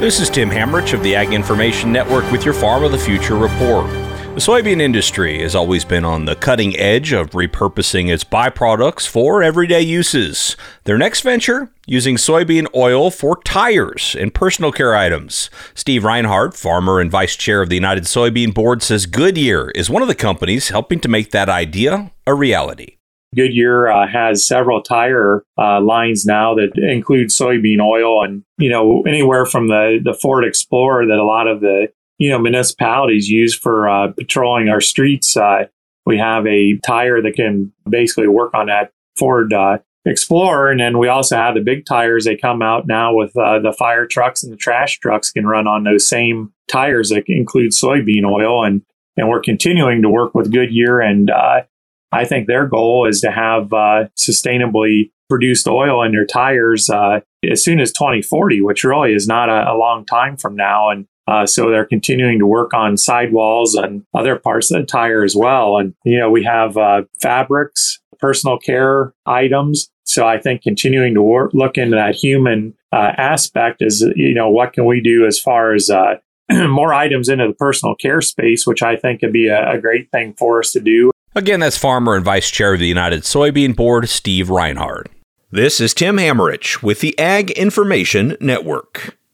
This is Tim Hammerich of the Ag Information Network with your Farm of the Future report. The soybean industry has always been on the cutting edge of repurposing its byproducts for everyday uses. Their next venture, using soybean oil for tires and personal care items. Steve Reinhard, farmer and vice chair of the United Soybean Board, says Goodyear is one of the companies helping to make that idea a reality. Goodyear uh, has several tire uh, lines now that include soybean oil, and you know anywhere from the the Ford Explorer that a lot of the you know municipalities use for uh, patrolling our streets. Uh, we have a tire that can basically work on that Ford uh, Explorer, and then we also have the big tires. They come out now with uh, the fire trucks and the trash trucks can run on those same tires that include soybean oil, and and we're continuing to work with Goodyear and I think their goal is to have uh, sustainably produced oil in their tires uh, as soon as 2040, which really is not a, a long time from now. And uh, so they're continuing to work on sidewalls and other parts of the tire as well. And, you know, we have uh, fabrics, personal care items. So I think continuing to work, look into that human uh, aspect is, you know, what can we do as far as uh, more items into the personal care space, which I think could be a, a great thing for us to do. Again, that's farmer and vice chair of the United Soybean Board, Steve Reinhard. This is Tim Hammerich with the Ag Information Network.